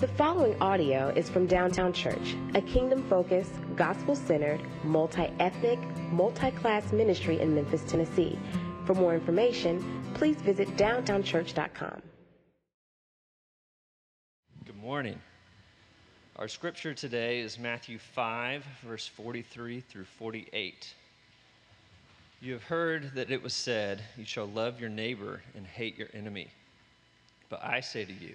The following audio is from Downtown Church, a kingdom focused, gospel centered, multi ethnic, multi class ministry in Memphis, Tennessee. For more information, please visit downtownchurch.com. Good morning. Our scripture today is Matthew 5, verse 43 through 48. You have heard that it was said, You shall love your neighbor and hate your enemy. But I say to you,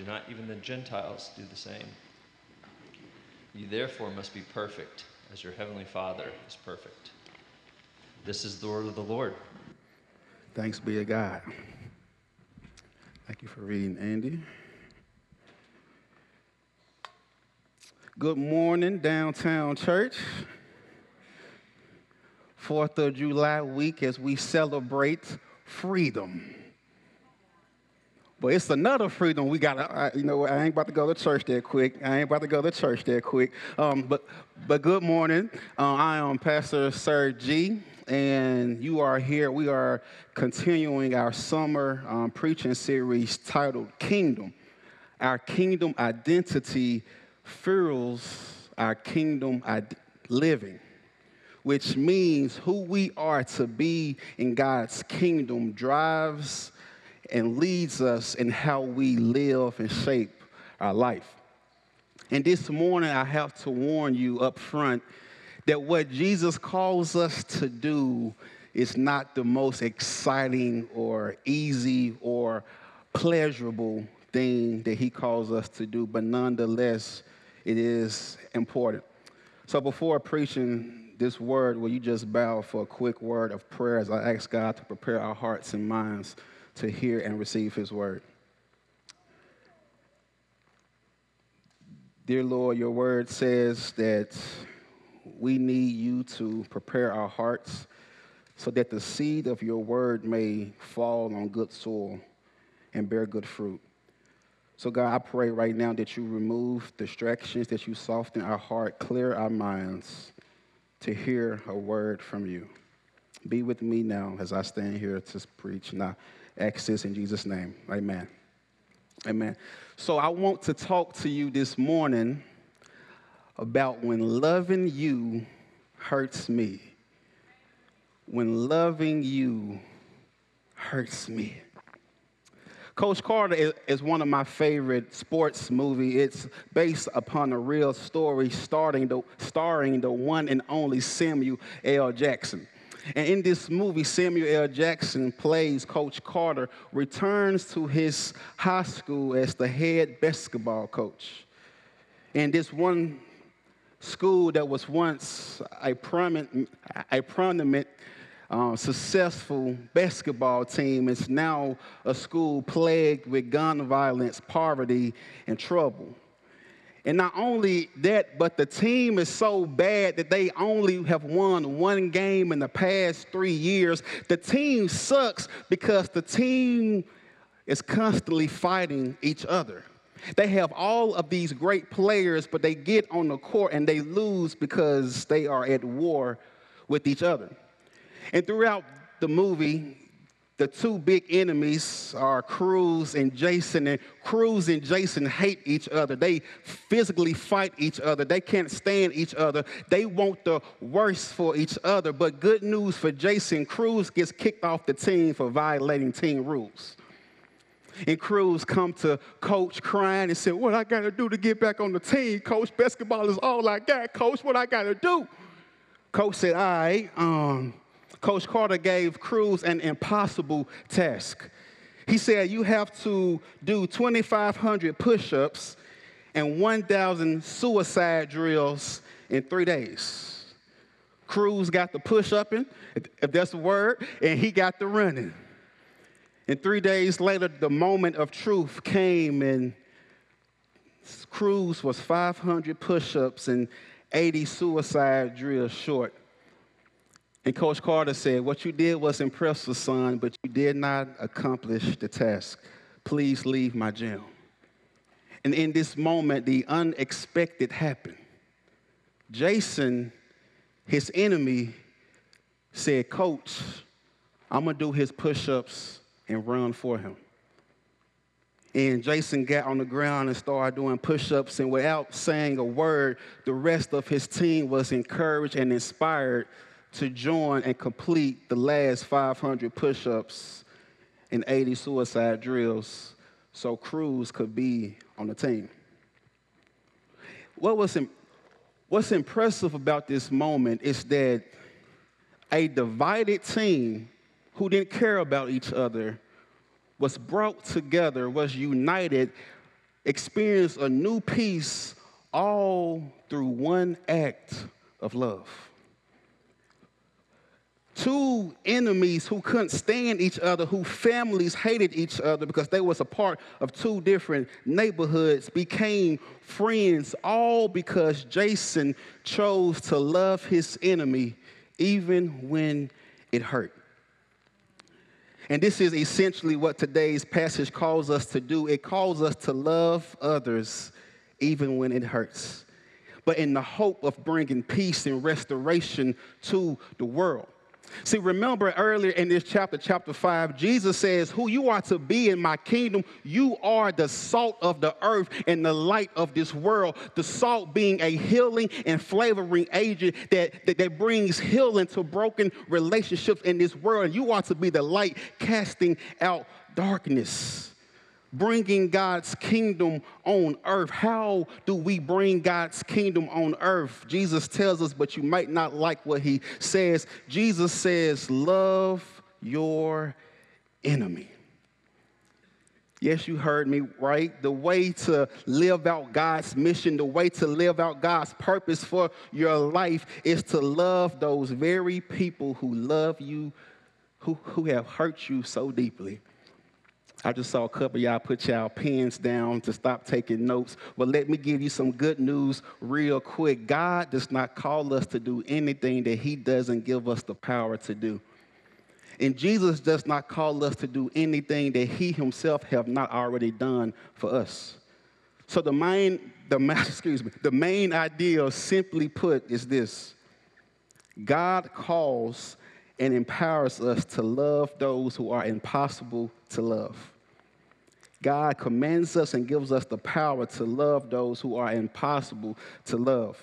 Do not even the Gentiles do the same? You therefore must be perfect, as your heavenly Father is perfect. This is the word of the Lord. Thanks be to God. Thank you for reading, Andy. Good morning, downtown church. Fourth of July week as we celebrate freedom. But it's another freedom we got. to, you know, I ain't about to go to church that quick. I ain't about to go to church that quick. Um, but, but good morning. Uh, I am Pastor Sir G, and you are here. We are continuing our summer um, preaching series titled Kingdom. Our kingdom identity fuels our kingdom living, which means who we are to be in God's kingdom drives and leads us in how we live and shape our life. And this morning, I have to warn you up front that what Jesus calls us to do is not the most exciting or easy or pleasurable thing that he calls us to do, but nonetheless, it is important. So before preaching this word, will you just bow for a quick word of prayer as I ask God to prepare our hearts and minds to hear and receive his word? Dear Lord, your word says that we need you to prepare our hearts so that the seed of your word may fall on good soil and bear good fruit. So, God, I pray right now that you remove distractions, that you soften our heart, clear our minds to hear a word from you. Be with me now as I stand here to preach. Now, access in Jesus' name. Amen. Amen. So, I want to talk to you this morning about when loving you hurts me. When loving you hurts me. Coach Carter is, one of my favorite sports movies. It's based upon a real story starring the, starring the one and only Samuel L. Jackson. And in this movie, Samuel L. Jackson plays Coach Carter, returns to his high school as the head basketball coach. And this one school that was once a prominent, a prominent uh, successful basketball team is now a school plagued with gun violence, poverty, and trouble. And not only that, but the team is so bad that they only have won one game in the past three years. The team sucks because the team is constantly fighting each other. They have all of these great players, but they get on the court and they lose because they are at war with each other. And throughout the movie, the two big enemies are Cruz and Jason, and Cruz and Jason hate each other. They physically fight each other. They can't stand each other. They want the worst for each other. But good news for Jason Cruz gets kicked off the team for violating team rules. And Cruz come to coach crying and said, What I gotta do to get back on the team, coach? Basketball is all I got, coach. What I gotta do? Coach said, All right, um, Coach Carter gave Cruz an impossible task. He said, You have to do 2,500 push ups and 1,000 suicide drills in three days. Cruz got the push upping, if that's the word, and he got the running. And three days later, the moment of truth came, and Cruz was 500 push ups and 80 suicide drills short. And Coach Carter said, What you did was impressive, son, but you did not accomplish the task. Please leave my gym. And in this moment, the unexpected happened. Jason, his enemy, said, Coach, I'm going to do his push ups and run for him. And Jason got on the ground and started doing push ups, and without saying a word, the rest of his team was encouraged and inspired to join and complete the last 500 push ups and 80 suicide drills so Cruz could be on the team. What was, what's impressive about this moment is that a divided team who didn't care about each other was brought together, was united, experienced a new peace all through one act of love two enemies who couldn't stand each other, who families hated each other because they was a part of two different neighborhoods, became friends, all because Jason chose to love his enemy even when it hurt. And this is essentially what today's passage calls us to do. It calls us to love others even when it hurts, but in the hope of bringing peace and restoration to the world. See, remember earlier in this chapter, chapter 5, Jesus says, Who you are to be in my kingdom, you are the salt of the earth and the light of this world. The salt being a healing and flavoring agent that, that, that brings healing to broken relationships in this world. You are to be the light casting out darkness bringing God's kingdom on earth. How do we bring God's kingdom on earth? Jesus tells us, but you might not like what he says. Jesus says, Love your enemy. Yes, you heard me right. The way to live out God's mission, the way to live out God's purpose for your life is to love those very people who love you, who, who have hurt you so deeply. I just saw a couple y'all put y'all pens down to stop taking notes. But let me give you some good news real quick. God does not call us to do anything that He doesn't give us the power to do. And Jesus does not call us to do anything that He Himself have not already done for us. So the main, the excuse me, the main idea, simply put, is this: God calls and empowers us to love those who are impossible to love. God commands us and gives us the power to love those who are impossible to love.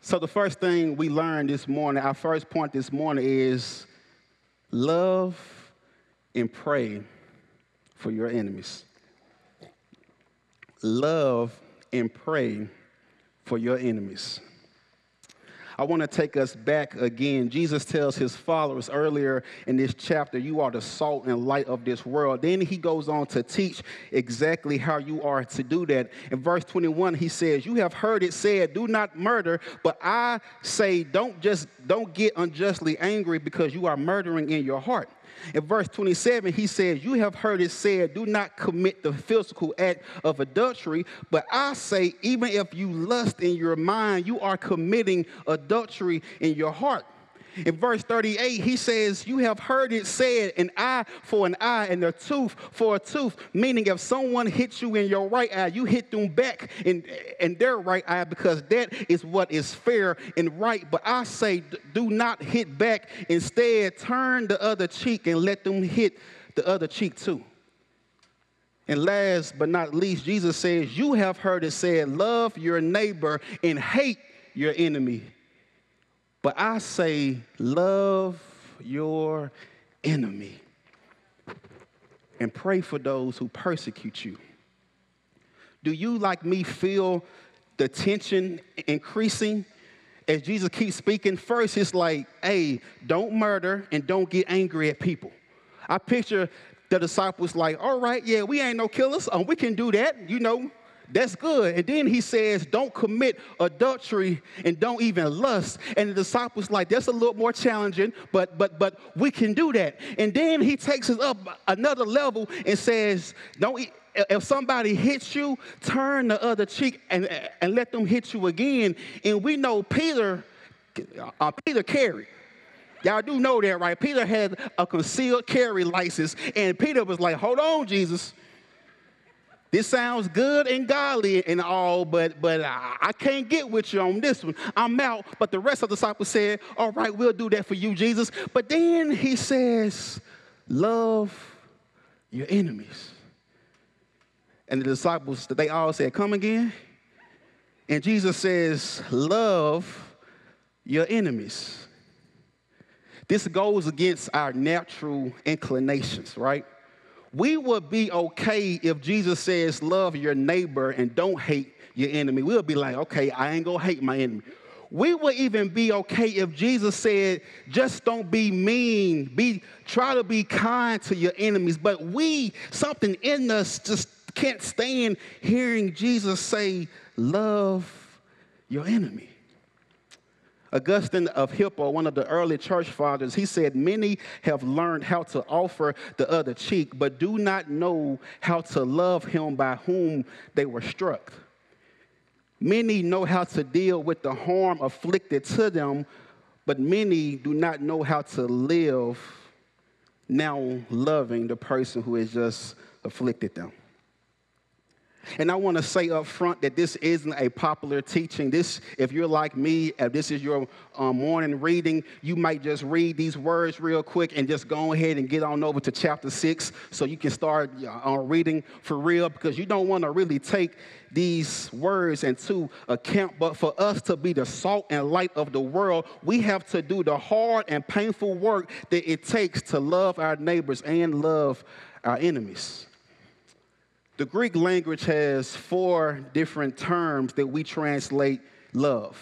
So, the first thing we learned this morning, our first point this morning is love and pray for your enemies. Love and pray for your enemies. I want to take us back again. Jesus tells his followers earlier in this chapter, You are the salt and light of this world. Then he goes on to teach exactly how you are to do that. In verse 21, he says, You have heard it said, Do not murder, but I say, Don't just don't get unjustly angry because you are murdering in your heart. In verse 27, he says, You have heard it said, Do not commit the physical act of adultery. But I say, even if you lust in your mind, you are committing adultery in your heart. In verse 38, he says, You have heard it said, an eye for an eye and a tooth for a tooth. Meaning, if someone hits you in your right eye, you hit them back in, in their right eye because that is what is fair and right. But I say, do not hit back. Instead, turn the other cheek and let them hit the other cheek too. And last but not least, Jesus says, You have heard it said, Love your neighbor and hate your enemy. But I say, love your enemy and pray for those who persecute you. Do you, like me, feel the tension increasing as Jesus keeps speaking? First, it's like, hey, don't murder and don't get angry at people. I picture the disciples like, all right, yeah, we ain't no killers. Um, we can do that. You know, that's good. And then he says, don't commit adultery and don't even lust. And the disciples like, that's a little more challenging, but but but we can do that. And then he takes us up another level and says, don't eat if somebody hits you, turn the other cheek and, and let them hit you again. And we know Peter, uh, Peter carried. Y'all do know that, right? Peter had a concealed carry license, and Peter was like, Hold on, Jesus. This sounds good and godly and all, but but I, I, can't get with you on this one. I'm out. But the rest of the disciples said, All right, we'll do that for you, Jesus. But then he says, Love your enemies. And the disciples, they all said, Come again. And Jesus says, Love your enemies. This goes against our natural inclinations, right? We would be okay if Jesus says, Love your neighbor and don't hate your enemy. We'll be like, Okay, I ain't gonna hate my enemy. We would even be okay if Jesus said, just don't be mean, be try to be kind to your enemies. But we, something in us just can't stand hearing Jesus say, love your enemy. Augustine of Hippo, one of the early church fathers, he said, Many have learned how to offer the other cheek, but do not know how to love him by whom they were struck. Many know how to deal with the harm afflicted to them, but many do not know how to live now loving the person who has just afflicted them. And I want to say up front that this isn't a popular teaching. This, if you're like me, if this is your um, morning reading, you might just read these words real quick and just go ahead and get on over to chapter six so you can start uh, reading for real because you don't want to really take these words into account. But for us to be the salt and light of the world, we have to do the hard and painful work that it takes to love our neighbors and love our enemies. The Greek language has four different terms that we translate love.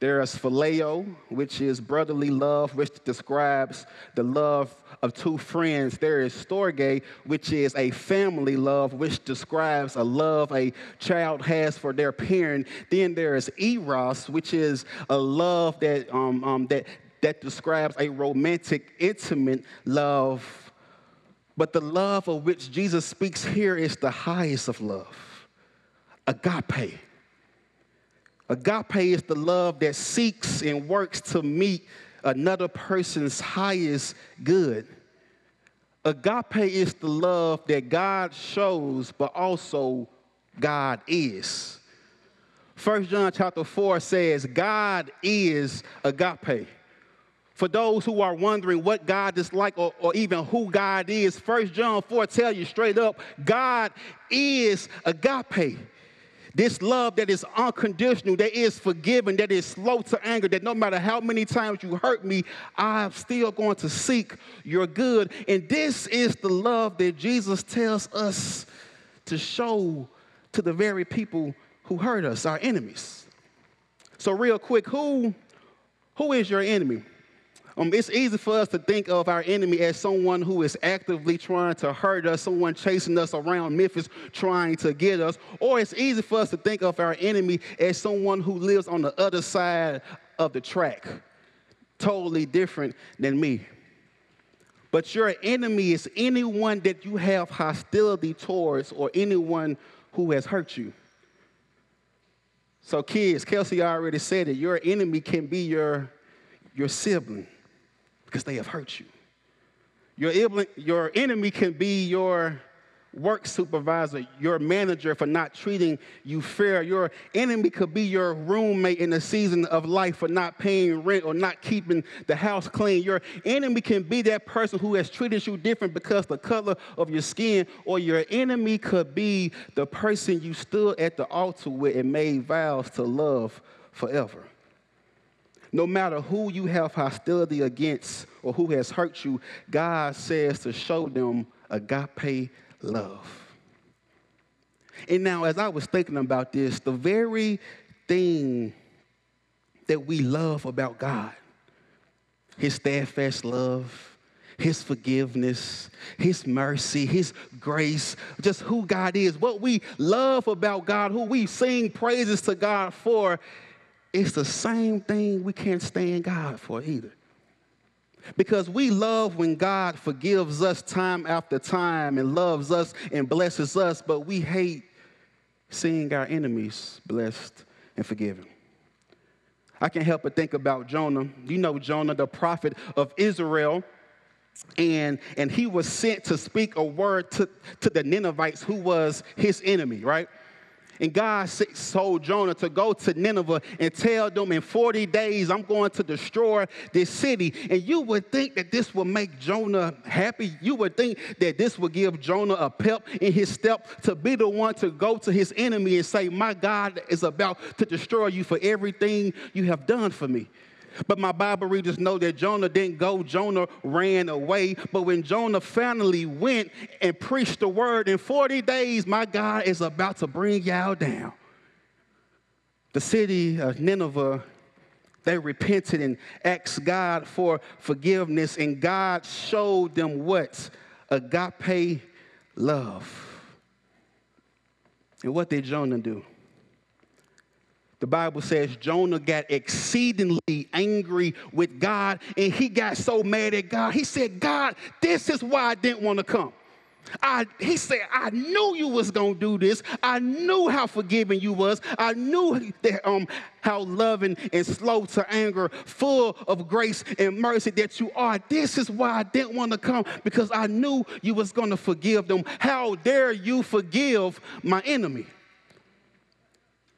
There is phileo, which is brotherly love, which describes the love of two friends. There is storge, which is a family love, which describes a love a child has for their parent. Then there is eros, which is a love that, um, um, that, that describes a romantic, intimate love but the love of which Jesus speaks here is the highest of love agape. Agape is the love that seeks and works to meet another person's highest good. Agape is the love that God shows, but also God is. First John chapter 4 says, God is agape. For those who are wondering what God is like or, or even who God is, First John 4 tell you straight up, God is agape. This love that is unconditional, that is forgiving, that is slow to anger, that no matter how many times you hurt me, I'm still going to seek your good. And this is the love that Jesus tells us to show to the very people who hurt us, our enemies. So, real quick, who, who is your enemy? Um, it's easy for us to think of our enemy as someone who is actively trying to hurt us, someone chasing us around Memphis trying to get us. Or it's easy for us to think of our enemy as someone who lives on the other side of the track, totally different than me. But your enemy is anyone that you have hostility towards or anyone who has hurt you. So, kids, Kelsey already said it your enemy can be your, your sibling because they have hurt you. Your, your enemy can be your work supervisor, your manager for not treating you fair. Your enemy could be your roommate in the season of life for not paying rent or not keeping the house clean. Your enemy can be that person who has treated you different because the color of your skin, or your enemy could be the person you stood at the altar with and made vows to love forever no matter who you have hostility against or who has hurt you, God says to show them agape love. And now, as I was thinking about this, the very thing that we love about God, his steadfast love, his forgiveness, his mercy, his grace, just who God is, what we love about God, who we sing praises to God for, it's the same thing we can't stand God for either. Because we love when God forgives us time after time and loves us and blesses us, but we hate seeing our enemies blessed and forgiven. I can't help but think about Jonah. You know Jonah, the prophet of Israel. And, and he was sent to speak a word to, to the Ninevites, who was his enemy, right? And God told Jonah to go to Nineveh and tell them in 40 days, I'm going to destroy this city. And you would think that this would make Jonah happy. You would think that this would give Jonah a pep in his step to be the one to go to his enemy and say, My God is about to destroy you for everything you have done for me. But my Bible readers know that Jonah didn't go, Jonah ran away. But when Jonah finally went and preached the word in 40 days, my God is about to bring y'all down. The city of Nineveh, they repented and asked God for forgiveness, and God showed them what? Agape love. And what did Jonah do? The Bible says Jonah got exceedingly angry with God and he got so mad at God. He said, God, this is why I didn't want to come. I, he said, I knew you was gonna do this. I knew how forgiving you was. I knew that, um, how loving and slow to anger, full of grace and mercy that you are. This is why I didn't want to come because I knew you was gonna forgive them. How dare you forgive my enemy?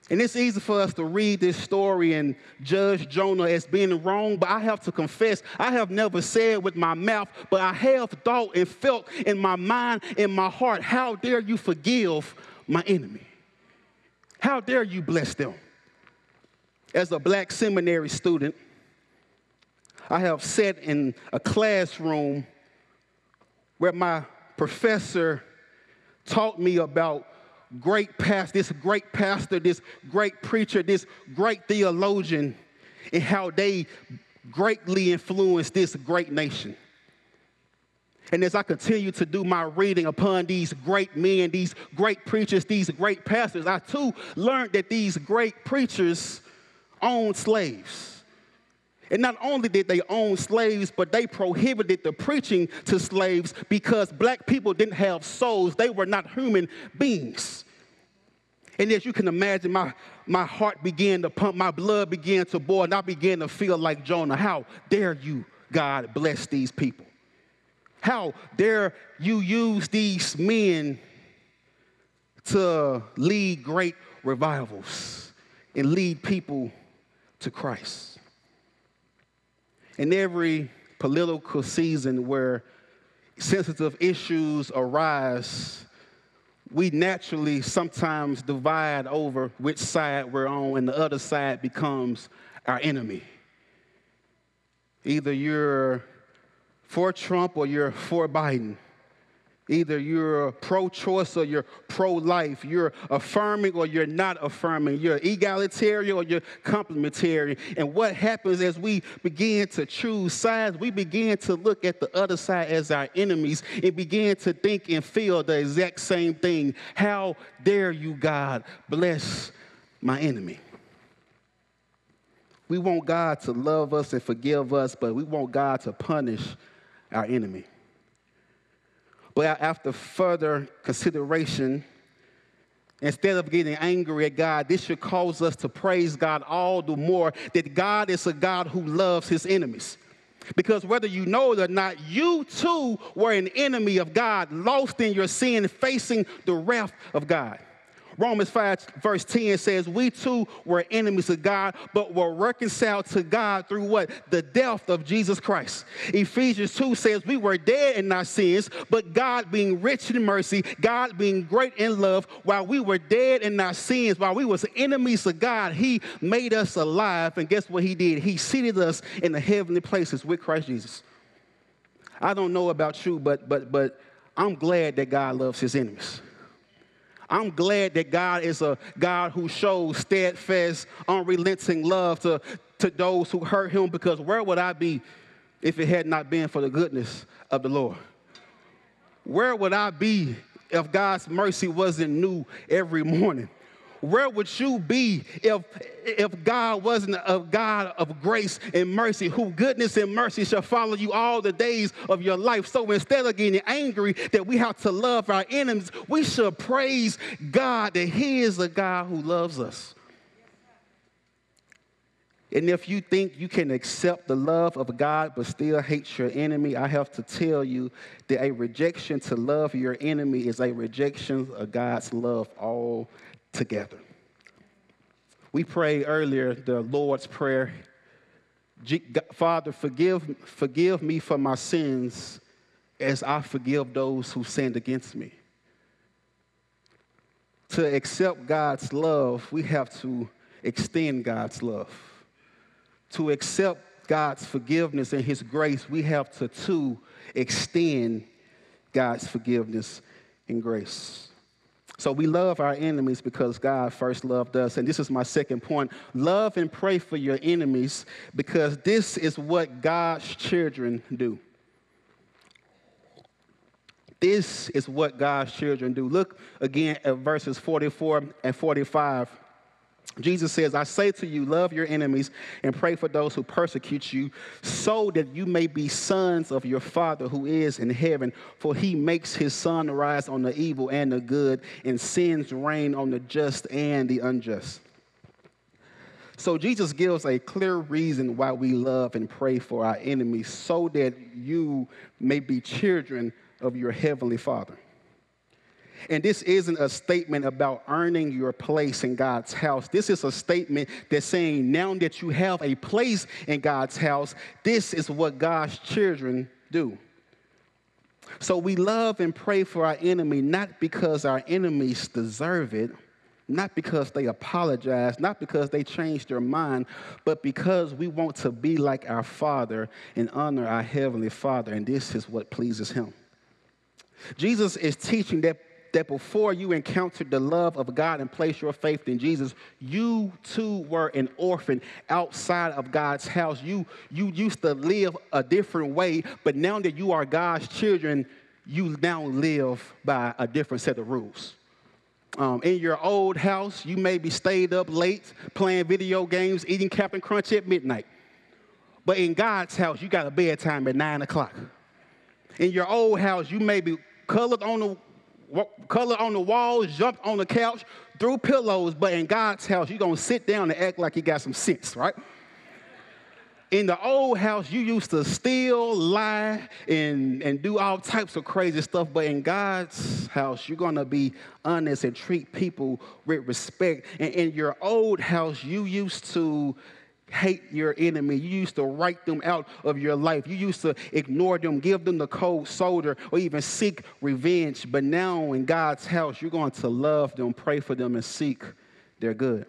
And it's easy for us to read this story and judge Jonah as being wrong, but I have to confess, I have never said with my mouth, but I have thought and felt in my mind, in my heart, how dare you forgive my enemy? How dare you bless them? As a black seminary student, I have sat in a classroom where my professor taught me about great pastor, this great pastor, this great preacher, this great theologian, and how they greatly influenced this great nation. And as I continue to do my reading upon these great men, these great preachers, these great pastors, I too learned that these great preachers owned slaves. And not only did they own slaves, but they prohibited the preaching to slaves because black people didn't have souls. They were not human beings. And as you can imagine, my, my heart began to pump, my blood began to boil, and I began to feel like Jonah. How dare you, God, bless these people? How dare you use these men to lead great revivals and lead people to Christ? In every political season where sensitive issues arise, we naturally sometimes divide over which side we're on, and the other side becomes our enemy. Either you're for Trump or you're for Biden. Either you're pro choice or you're pro life. You're affirming or you're not affirming. You're egalitarian or you're complementarian. And what happens as we begin to choose sides, we begin to look at the other side as our enemies and begin to think and feel the exact same thing. How dare you, God, bless my enemy? We want God to love us and forgive us, but we want God to punish our enemy. But after further consideration, instead of getting angry at God, this should cause us to praise God all the more that God is a God who loves his enemies. Because whether you know it or not, you too were an enemy of God, lost in your sin, facing the wrath of God. Romans 5, verse 10 says, We too were enemies of God, but were reconciled to God through what? The death of Jesus Christ. Ephesians 2 says, We were dead in our sins, but God being rich in mercy, God being great in love, while we were dead in our sins, while we was enemies of God, He made us alive. And guess what He did? He seated us in the heavenly places with Christ Jesus. I don't know about you, but but but I'm glad that God loves his enemies. I'm glad that God is a God who shows steadfast, unrelenting love to, to those who hurt him because where would I be if it had not been for the goodness of the Lord? Where would I be if God's mercy wasn't new every morning? Where would you be if, if God wasn't a God of grace and mercy, who goodness and mercy shall follow you all the days of your life? So instead of getting angry that we have to love our enemies, we should praise God that He is a God who loves us. And if you think you can accept the love of God but still hate your enemy, I have to tell you that a rejection to love your enemy is a rejection of God's love altogether. We prayed earlier the Lord's Prayer Father, forgive, forgive me for my sins as I forgive those who sinned against me. To accept God's love, we have to extend God's love to accept God's forgiveness and His grace, we have to, too, extend God's forgiveness and grace. So we love our enemies because God first loved us. And this is my second point love and pray for your enemies because this is what God's children do. This is what God's children do. Look again at verses 44 and 45. Jesus says, I say to you, love your enemies and pray for those who persecute you, so that you may be sons of your Father who is in heaven. For he makes his sun rise on the evil and the good, and sends rain on the just and the unjust. So Jesus gives a clear reason why we love and pray for our enemies, so that you may be children of your heavenly Father. And this isn't a statement about earning your place in God's house. This is a statement that's saying now that you have a place in God's house, this is what God's children do. So we love and pray for our enemy not because our enemies deserve it, not because they apologize, not because they changed their mind, but because we want to be like our Father and honor our Heavenly Father, and this is what pleases Him. Jesus is teaching that that before you encountered the love of God and placed your faith in Jesus, you too were an orphan outside of God's house. You, you used to live a different way, but now that you are God's children, you now live by a different set of rules. Um, in your old house, you maybe stayed up late playing video games, eating Captain Crunch at midnight. But in God's house, you got a bedtime at nine o'clock. In your old house, you may be colored on the color on the walls, jumped on the couch, threw pillows, but in God's house, you're going to sit down and act like you got some sense, right? In the old house, you used to steal, lie, and, and do all types of crazy stuff. But in God's house, you're going to be honest and treat people with respect. And in your old house, you used to hate your enemy. You used to write them out of your life. You used to ignore them, give them the cold shoulder, or even seek revenge. But now in God's house, you're going to love them, pray for them, and seek their good.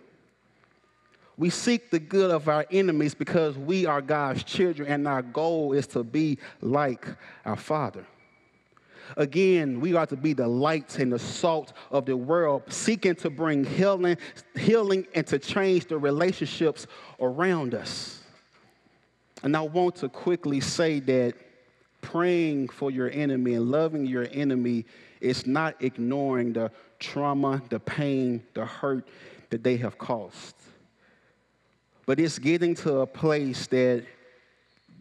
We seek the good of our enemies because we are God's children, and our goal is to be like our Father. Again, we are to be the light and the salt of the world, seeking to bring healing, healing and to change the relationships around us. And I want to quickly say that praying for your enemy and loving your enemy is not ignoring the trauma, the pain, the hurt that they have caused. But it's getting to a place that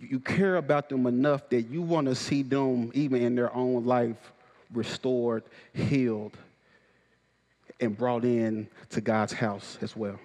you care about them enough that you want to see them, even in their own life, restored, healed, and brought in to God's house as well.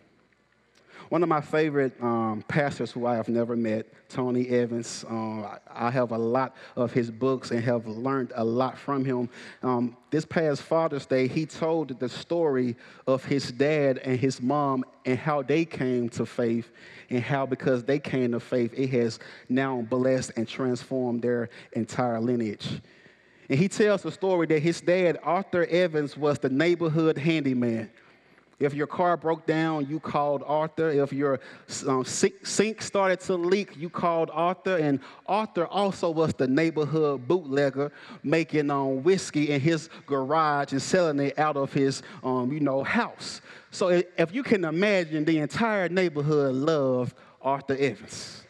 One of my favorite um, pastors who I have never met, Tony Evans, uh, I have a lot of his books and have learned a lot from him. Um, this past Father's Day, he told the story of his dad and his mom and how they came to faith and how because they came to faith, it has now blessed and transformed their entire lineage. And he tells the story that his dad, Arthur Evans, was the neighborhood handyman. If your car broke down, you called Arthur. If your um, sink started to leak, you called Arthur. And Arthur also was the neighborhood bootlegger making um, whiskey in his garage and selling it out of his, um, you know, house. So if you can imagine, the entire neighborhood loved Arthur Evans.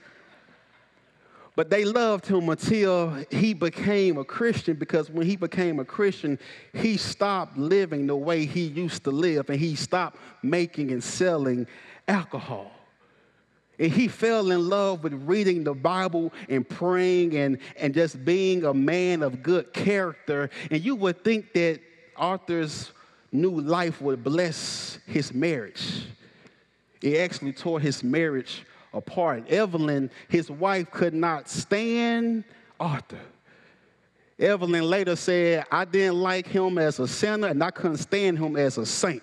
But they loved him until he became a Christian because when he became a Christian, he stopped living the way he used to live and he stopped making and selling alcohol. And he fell in love with reading the Bible and praying and, and just being a man of good character. And you would think that Arthur's new life would bless his marriage. It actually tore his marriage apart. Evelyn, his wife, could not stand Arthur. Evelyn later said, I didn't like him as a sinner and I couldn't stand him as a saint.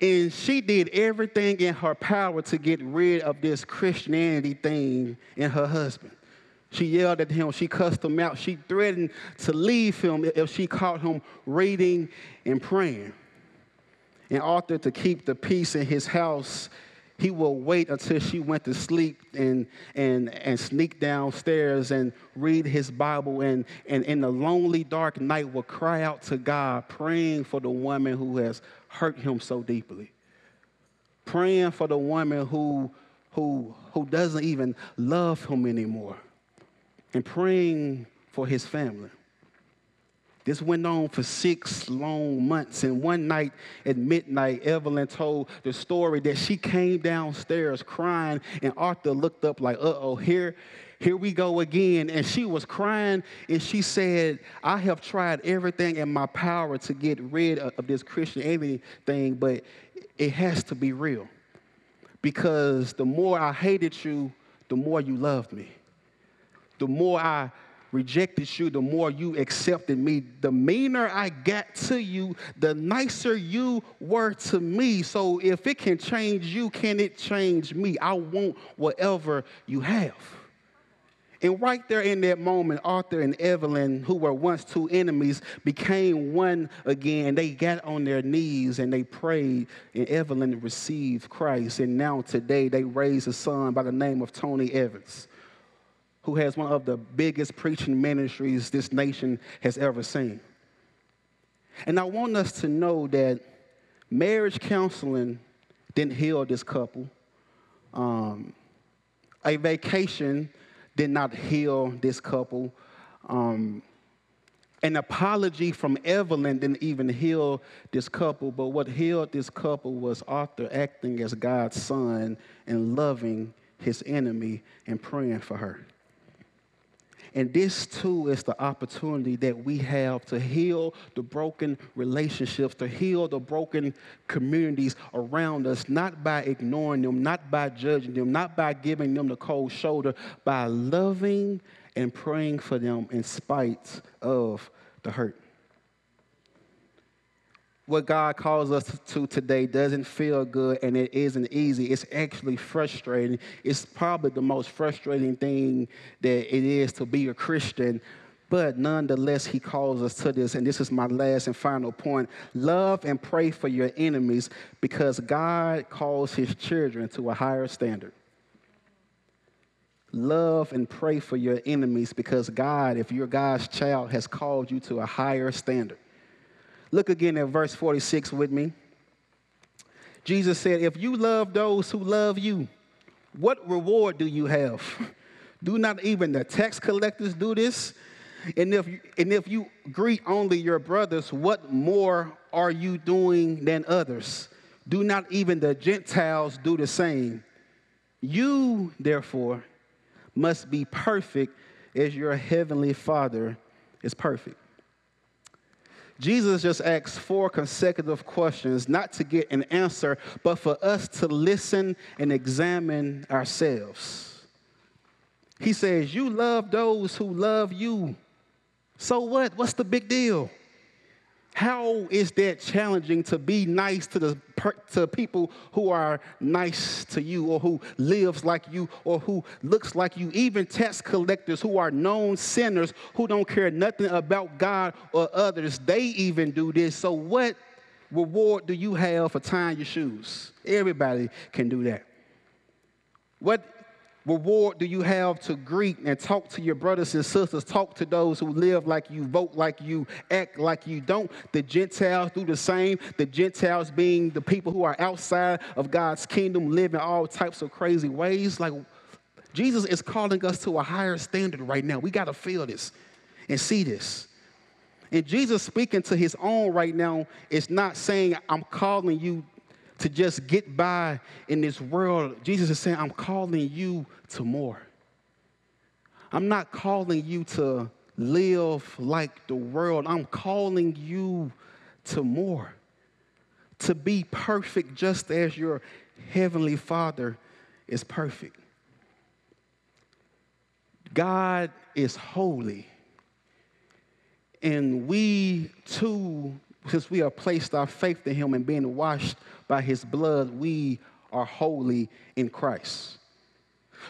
And she did everything in her power to get rid of this Christianity thing in her husband. She yelled at him, she cussed him out, she threatened to leave him if she caught him reading and praying. And Arthur, to keep the peace in his house, he will wait until she went to sleep and, and, and sneak downstairs and read his Bible and, and in the lonely, dark night will cry out to God, praying for the woman who has hurt him so deeply. Praying for the woman who, who, who doesn't even love him anymore. And praying for his family. This went on for six long months. And one night at midnight, Evelyn told the story that she came downstairs crying, and Arthur looked up like, uh oh, here, here we go again. And she was crying, and she said, I have tried everything in my power to get rid of, of this Christianity thing, but it has to be real. Because the more I hated you, the more you loved me. The more I rejected you, the more you accepted me. The meaner I got to you, the nicer you were to me. So if it can change you, can it change me? I want whatever you have. And right there in that moment, Arthur and Evelyn, who were once two enemies, became one again. They got on their knees and they prayed, and Evelyn received Christ. And now today they raised a son by the name of Tony Evans who has one of the biggest preaching ministries this nation has ever seen. And I want us to know that marriage counseling didn't heal this couple. Um, a vacation did not heal this couple. Um, an apology from Evelyn didn't even heal this couple, but what healed this couple was Arthur acting as God's son and loving his enemy and praying for her. And this too is the opportunity that we have to heal the broken relationships, to heal the broken communities around us, not by ignoring them, not by judging them, not by giving them the cold shoulder, by loving and praying for them in spite of the hurt what God calls us to today doesn't feel good and it isn't easy. It's actually frustrating. It's probably the most frustrating thing that it is to be a Christian. But nonetheless, he calls us to this. And this is my last and final point love and pray for your enemies because God calls his children to a higher standard. Love and pray for your enemies because God, if you're God's child, has called you to a higher standard. Look again at verse 46 with me. Jesus said, If you love those who love you, what reward do you have? Do not even the tax collectors do this? And if, and if you greet only your brothers, what more are you doing than others? Do not even the Gentiles do the same? You, therefore, must be perfect as your heavenly Father is perfect. Jesus just asks four consecutive questions, not to get an answer, but for us to listen and examine ourselves. He says, You love those who love you. So what? What's the big deal? How is that challenging to be nice to the to people who are nice to you or who lives like you or who looks like you, even tax collectors who are known sinners who don't care nothing about God or others, they even do this. So what reward do you have for tying your shoes? Everybody can do that. What reward do you have to greet and talk to your brothers and sisters? Talk to those who live like you, vote like you, act like you don't. The Gentiles do the same. The Gentiles being the people who are outside of God's kingdom, live in all types of crazy ways. Like, Jesus is calling us to a higher standard right now. We got to feel this and see this. And Jesus speaking to his own right now is not saying, I'm calling you to just get by in this world. Jesus is saying, I'm calling you to more. I'm not calling you to live like the world. I'm calling you to more. To be perfect just as your heavenly Father is perfect. God is holy. And we too, since we have placed our faith in Him and being washed by His blood, we are holy in Christ.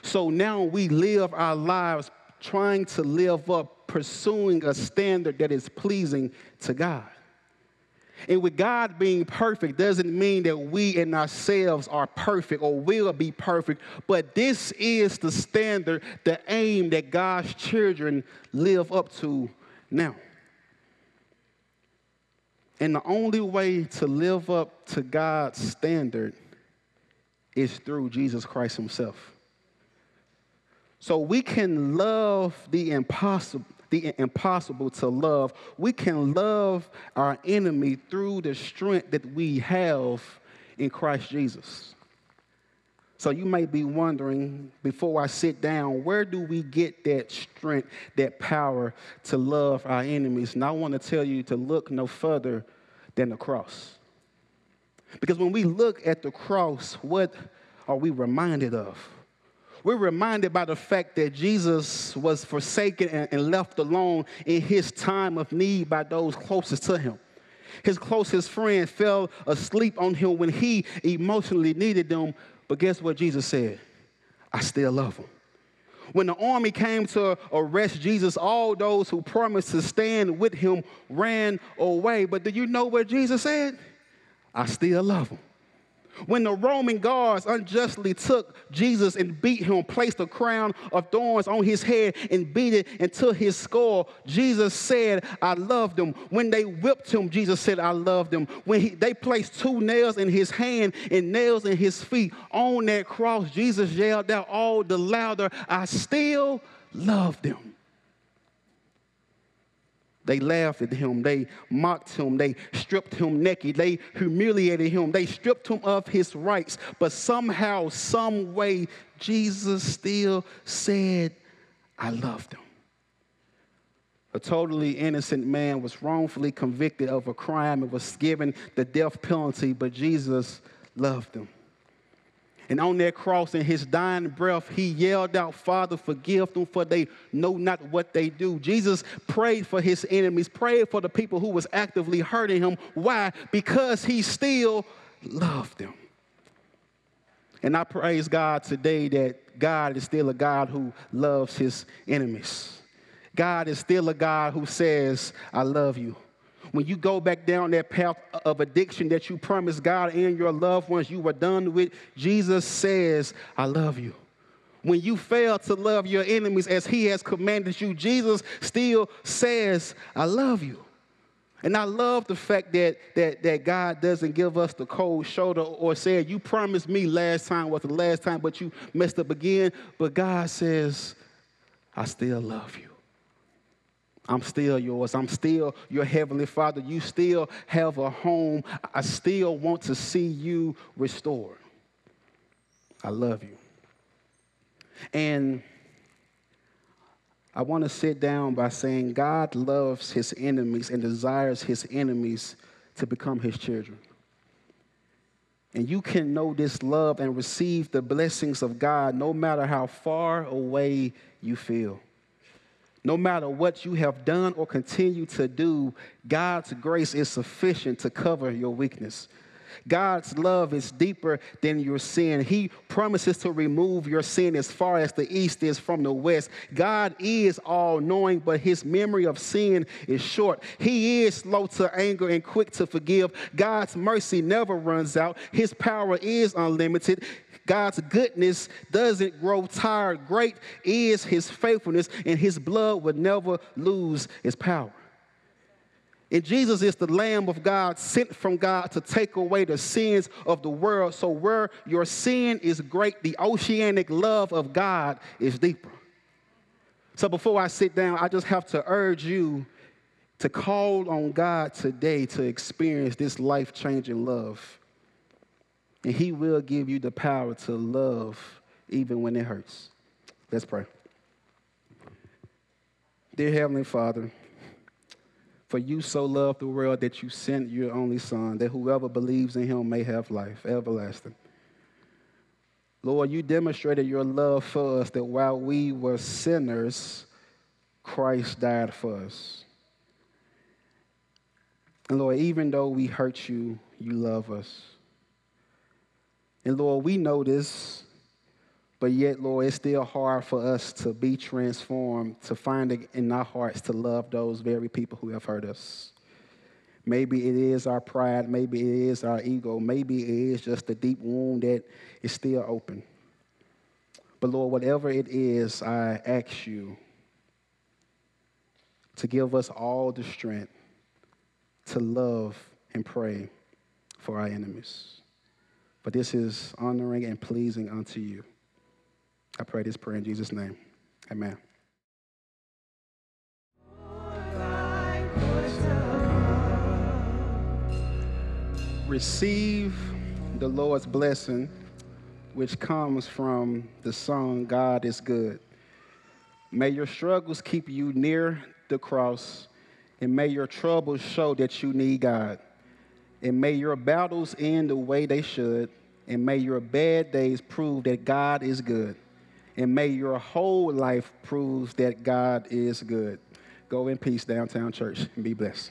So now we live our lives trying to live up, pursuing a standard that is pleasing to God. And with God being perfect doesn't mean that we in ourselves are perfect or will be perfect, but this is the standard, the aim that God's children live up to now. And the only way to live up to God's standard is through Jesus Christ Himself. So we can love the impossible, the impossible to love. We can love our enemy through the strength that we have in Christ Jesus. So you may be wondering before I sit down, where do we get that strength, that power to love our enemies? And I want to tell you to look no further than the cross. Because when we look at the cross, what are we reminded of? We're reminded by the fact that Jesus was forsaken and, left alone in his time of need by those closest to him. His closest friend fell asleep on him when he emotionally needed them. But guess what Jesus said? I still love him. When the army came to arrest Jesus, all those who promised to stand with him ran away. But do you know what Jesus said? I still love him. When the Roman guards unjustly took Jesus and beat him, placed a crown of thorns on his head and beat it until his skull, Jesus said, I loved them. When they whipped him, Jesus said, I loved them. When he, they placed two nails in his hand and nails in his feet on that cross, Jesus yelled out all the louder, I still love them. They laughed at him. They mocked him. They stripped him naked. They humiliated him. They stripped him of his rights. But somehow, some way, Jesus still said, I loved him. A totally innocent man was wrongfully convicted of a crime and was given the death penalty, but Jesus loved him. And on that cross, in his dying breath, he yelled out, Father, forgive them, for they know not what they do. Jesus prayed for his enemies, prayed for the people who was actively hurting him. Why? Because he still loved them. And I praise God today that God is still a God who loves his enemies. God is still a God who says, I love you when you go back down that path of addiction that you promised God and your loved ones you were done with, Jesus says, I love you. When you fail to love your enemies as he has commanded you, Jesus still says, I love you. And I love the fact that, that, that God doesn't give us the cold shoulder or say, You promised me last time was the last time, but you messed up again. But God says, I still love you. I'm still yours. I'm still your heavenly Father. You still have a home. I still want to see you restored. I love you. And I want to sit down by saying God loves his enemies and desires his enemies to become his children. And you can know this love and receive the blessings of God no matter how far away you feel. No matter what you have done or continue to do, God's grace is sufficient to cover your weakness. God's love is deeper than your sin. He promises to remove your sin as far as the east is from the west. God is all knowing, but his memory of sin is short. He is slow to anger and quick to forgive. God's mercy never runs out. His power is unlimited. God's goodness doesn't grow tired. Great is his faithfulness, and his blood will never lose its power. And Jesus is the Lamb of God sent from God to take away the sins of the world. So, where your sin is great, the oceanic love of God is deeper. So, before I sit down, I just have to urge you to call on God today to experience this life changing love. And He will give you the power to love even when it hurts. Let's pray. Dear Heavenly Father, for you so loved the world that you sent your only Son, that whoever believes in him may have life everlasting. Lord, you demonstrated your love for us that while we were sinners, Christ died for us. And Lord, even though we hurt you, you love us. And Lord, we know this but yet, Lord, it's still hard for us to be transformed, to find it in our hearts to love those very people who have hurt us. Maybe it is our pride, maybe it is our ego, maybe it is just a deep wound that is still open. But Lord, whatever it is, I ask you to give us all the strength to love and pray for our enemies. For this is honoring and pleasing unto you. I pray this prayer in Jesus' name. Amen. Receive the Lord's blessing, which comes from the song, God is Good. May your struggles keep you near the cross, and may your troubles show that you need God. And may your battles end the way they should, and may your bad days prove that God is good and may your whole life prove that God is good. Go in peace, downtown church, and be blessed.